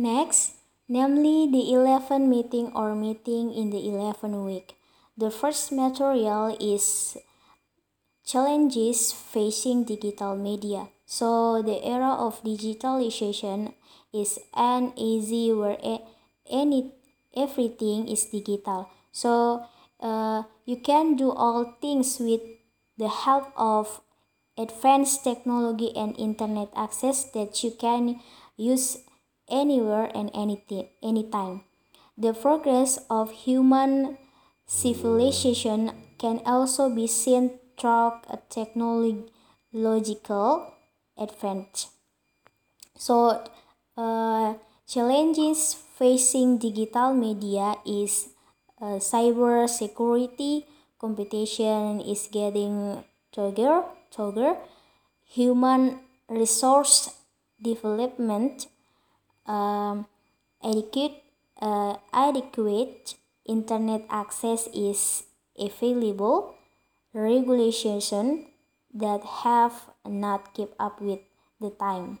Next, namely the 11 meeting or meeting in the 11 week. The first material is challenges facing digital media. So the era of digitalization is an easy where any everything is digital. So uh, you can do all things with the help of advanced technology and internet access that you can use anywhere and anything, anytime. The progress of human civilization can also be seen through a technological advance. So, uh, challenges facing digital media is uh, cyber security, competition is getting together, together, human resource development, um, adequate, uh, adequate internet access is available, regulation that have not kept up with the time.